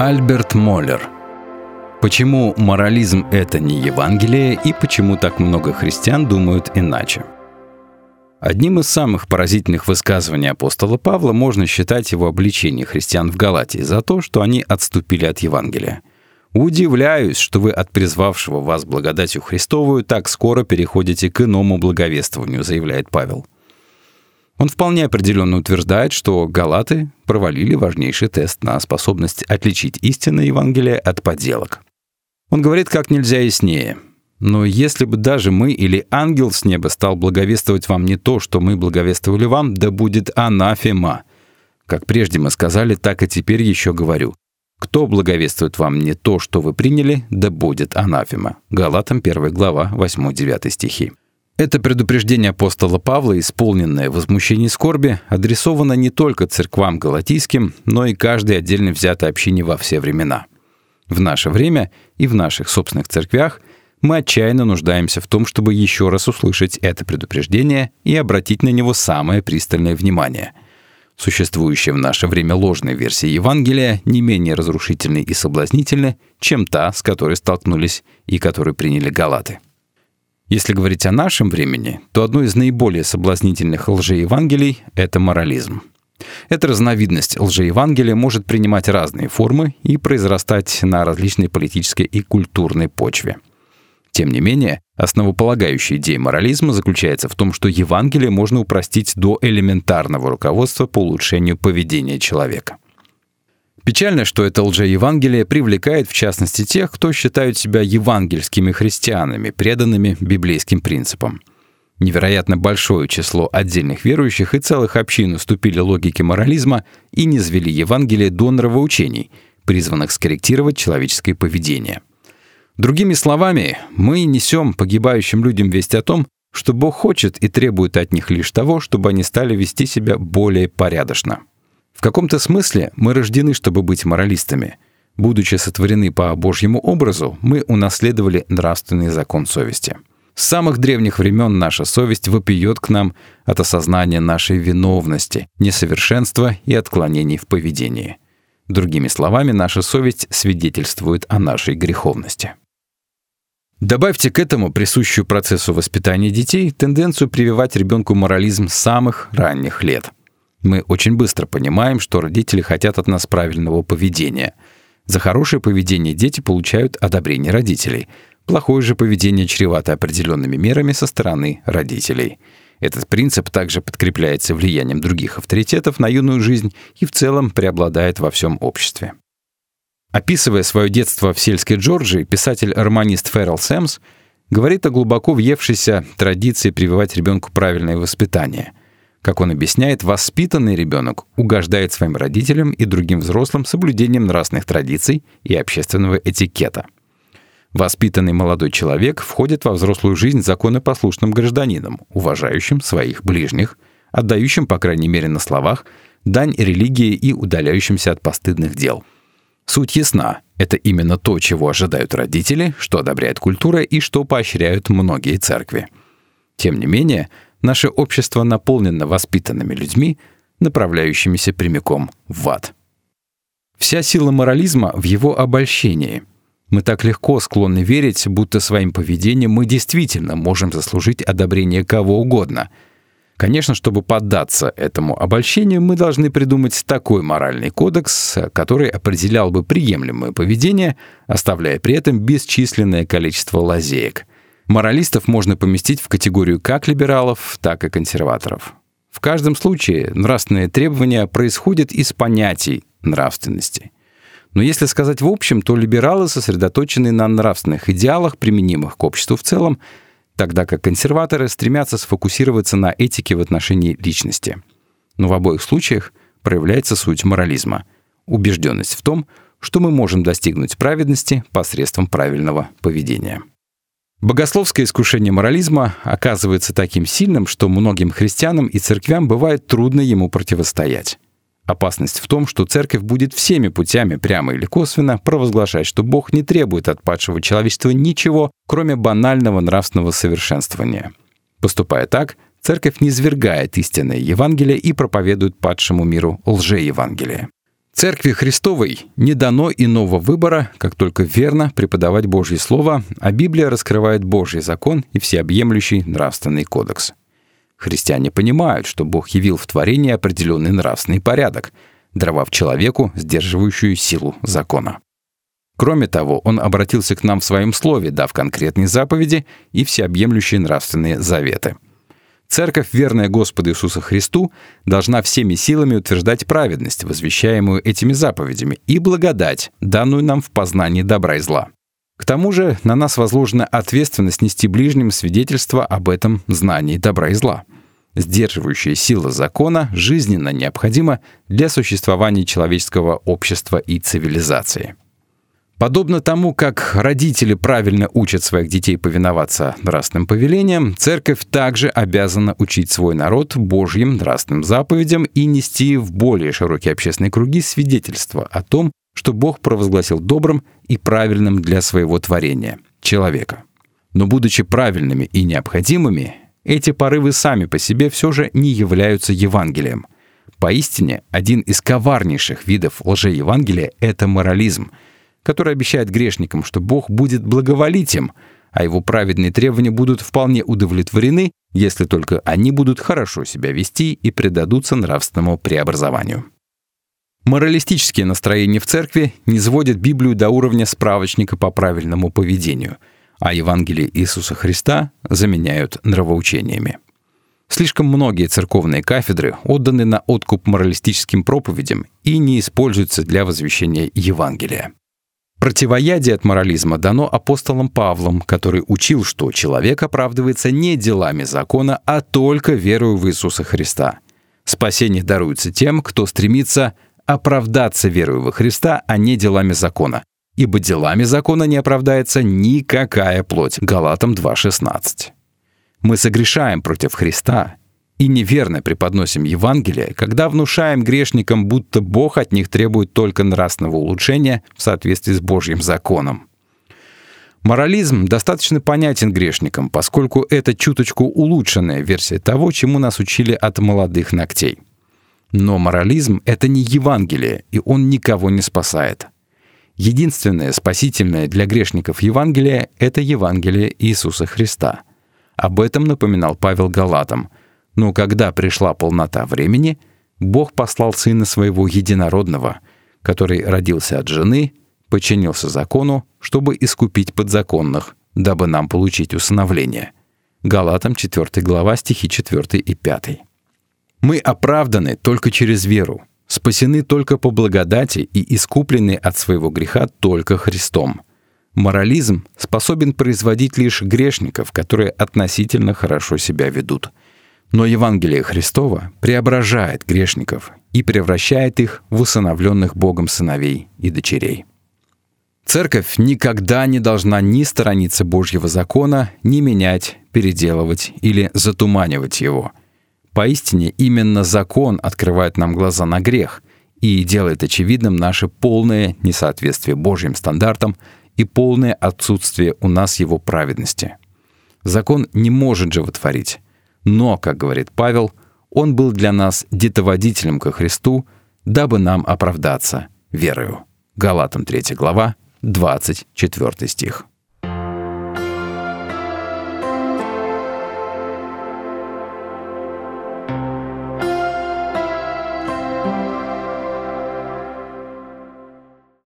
Альберт Моллер. Почему морализм – это не Евангелие и почему так много христиан думают иначе? Одним из самых поразительных высказываний апостола Павла можно считать его обличение христиан в Галатии за то, что они отступили от Евангелия. «Удивляюсь, что вы от призвавшего вас благодатью Христовую так скоро переходите к иному благовествованию», заявляет Павел – он вполне определенно утверждает, что галаты провалили важнейший тест на способность отличить истинное Евангелие от подделок. Он говорит как нельзя яснее. Но если бы даже мы или ангел с неба стал благовествовать вам не то, что мы благовествовали вам, да будет анафема. Как прежде мы сказали, так и теперь еще говорю. Кто благовествует вам не то, что вы приняли, да будет анафема. Галатам 1 глава 8-9 стихи. Это предупреждение апостола Павла, исполненное возмущение и скорби, адресовано не только церквам галатийским, но и каждой отдельно взятой общине во все времена. В наше время и в наших собственных церквях мы отчаянно нуждаемся в том, чтобы еще раз услышать это предупреждение и обратить на него самое пристальное внимание. Существующая в наше время ложная версия Евангелия не менее разрушительны и соблазнительны, чем та, с которой столкнулись и которую приняли галаты. Если говорить о нашем времени, то одно из наиболее соблазнительных лжеевангелий — это морализм. Эта разновидность лжеевангелия может принимать разные формы и произрастать на различной политической и культурной почве. Тем не менее, основополагающая идея морализма заключается в том, что Евангелие можно упростить до элементарного руководства по улучшению поведения человека — Печально, что это лжеевангелие привлекает в частности тех, кто считают себя евангельскими христианами, преданными библейским принципам. Невероятно большое число отдельных верующих и целых общин уступили логике морализма и не звели Евангелие до нравоучений, призванных скорректировать человеческое поведение. Другими словами, мы несем погибающим людям весть о том, что Бог хочет и требует от них лишь того, чтобы они стали вести себя более порядочно. В каком-то смысле мы рождены, чтобы быть моралистами. Будучи сотворены по Божьему образу, мы унаследовали нравственный закон совести. С самых древних времен наша совесть вопиет к нам от осознания нашей виновности, несовершенства и отклонений в поведении. Другими словами, наша совесть свидетельствует о нашей греховности. Добавьте к этому присущую процессу воспитания детей тенденцию прививать ребенку морализм с самых ранних лет – мы очень быстро понимаем, что родители хотят от нас правильного поведения. За хорошее поведение дети получают одобрение родителей. Плохое же поведение чревато определенными мерами со стороны родителей. Этот принцип также подкрепляется влиянием других авторитетов на юную жизнь и в целом преобладает во всем обществе. Описывая свое детство в сельской Джорджии, писатель-романист Феррел Сэмс говорит о глубоко въевшейся традиции прививать ребенку правильное воспитание. Как он объясняет, воспитанный ребенок угождает своим родителям и другим взрослым соблюдением нравственных традиций и общественного этикета. Воспитанный молодой человек входит во взрослую жизнь законопослушным гражданином, уважающим своих ближних, отдающим, по крайней мере на словах, дань религии и удаляющимся от постыдных дел. Суть ясна. Это именно то, чего ожидают родители, что одобряет культура и что поощряют многие церкви. Тем не менее, наше общество наполнено воспитанными людьми, направляющимися прямиком в ад. Вся сила морализма в его обольщении. Мы так легко склонны верить, будто своим поведением мы действительно можем заслужить одобрение кого угодно. Конечно, чтобы поддаться этому обольщению, мы должны придумать такой моральный кодекс, который определял бы приемлемое поведение, оставляя при этом бесчисленное количество лазеек — Моралистов можно поместить в категорию как либералов, так и консерваторов. В каждом случае нравственные требования происходят из понятий нравственности. Но если сказать в общем, то либералы сосредоточены на нравственных идеалах, применимых к обществу в целом, тогда как консерваторы стремятся сфокусироваться на этике в отношении личности. Но в обоих случаях проявляется суть морализма — убежденность в том, что мы можем достигнуть праведности посредством правильного поведения. Богословское искушение морализма оказывается таким сильным, что многим христианам и церквям бывает трудно ему противостоять. Опасность в том, что церковь будет всеми путями, прямо или косвенно, провозглашать, что Бог не требует от падшего человечества ничего, кроме банального нравственного совершенствования. Поступая так, церковь не свергает истинное Евангелие и проповедует падшему миру лжеевангелие. Церкви Христовой не дано иного выбора, как только верно преподавать Божье Слово, а Библия раскрывает Божий закон и всеобъемлющий нравственный кодекс. Христиане понимают, что Бог явил в творении определенный нравственный порядок, даровав человеку сдерживающую силу закона. Кроме того, Он обратился к нам в Своем Слове, дав конкретные заповеди и всеобъемлющие нравственные заветы. Церковь, верная Господу Иисусу Христу, должна всеми силами утверждать праведность, возвещаемую этими заповедями, и благодать, данную нам в познании добра и зла. К тому же на нас возложена ответственность нести ближним свидетельство об этом знании добра и зла. Сдерживающая сила закона жизненно необходима для существования человеческого общества и цивилизации. Подобно тому, как родители правильно учат своих детей повиноваться нравственным повелениям, церковь также обязана учить свой народ Божьим нравственным заповедям и нести в более широкие общественные круги свидетельство о том, что Бог провозгласил добрым и правильным для своего творения — человека. Но будучи правильными и необходимыми, эти порывы сами по себе все же не являются Евангелием. Поистине, один из коварнейших видов лжеевангелия — это морализм, который обещает грешникам, что Бог будет благоволить им, а его праведные требования будут вполне удовлетворены, если только они будут хорошо себя вести и предадутся нравственному преобразованию. Моралистические настроения в церкви не сводят Библию до уровня справочника по правильному поведению, а Евангелие Иисуса Христа заменяют нравоучениями. Слишком многие церковные кафедры отданы на откуп моралистическим проповедям и не используются для возвещения Евангелия. Противоядие от морализма дано апостолом Павлом, который учил, что человек оправдывается не делами закона, а только верою в Иисуса Христа. Спасение даруется тем, кто стремится оправдаться верою во Христа, а не делами закона. Ибо делами закона не оправдается никакая плоть. Галатам 2.16. Мы согрешаем против Христа и неверно преподносим Евангелие, когда внушаем грешникам, будто Бог от них требует только нравственного улучшения в соответствии с Божьим законом. Морализм достаточно понятен грешникам, поскольку это чуточку улучшенная версия того, чему нас учили от молодых ногтей. Но морализм — это не Евангелие, и он никого не спасает. Единственное спасительное для грешников Евангелие — это Евангелие Иисуса Христа. Об этом напоминал Павел Галатам. Но когда пришла полнота времени, Бог послал Сына Своего Единородного, который родился от жены, подчинился закону, чтобы искупить подзаконных, дабы нам получить усыновление. Галатам 4 глава, стихи 4 и 5. Мы оправданы только через веру, спасены только по благодати и искуплены от своего греха только Христом. Морализм способен производить лишь грешников, которые относительно хорошо себя ведут. Но Евангелие Христова преображает грешников и превращает их в усыновленных Богом сыновей и дочерей. Церковь никогда не должна ни сторониться Божьего закона, ни менять, переделывать или затуманивать его — Поистине, именно закон открывает нам глаза на грех и делает очевидным наше полное несоответствие Божьим стандартам и полное отсутствие у нас его праведности. Закон не может животворить, но, как говорит Павел, он был для нас детоводителем ко Христу, дабы нам оправдаться верою. Галатам 3 глава, 24 стих.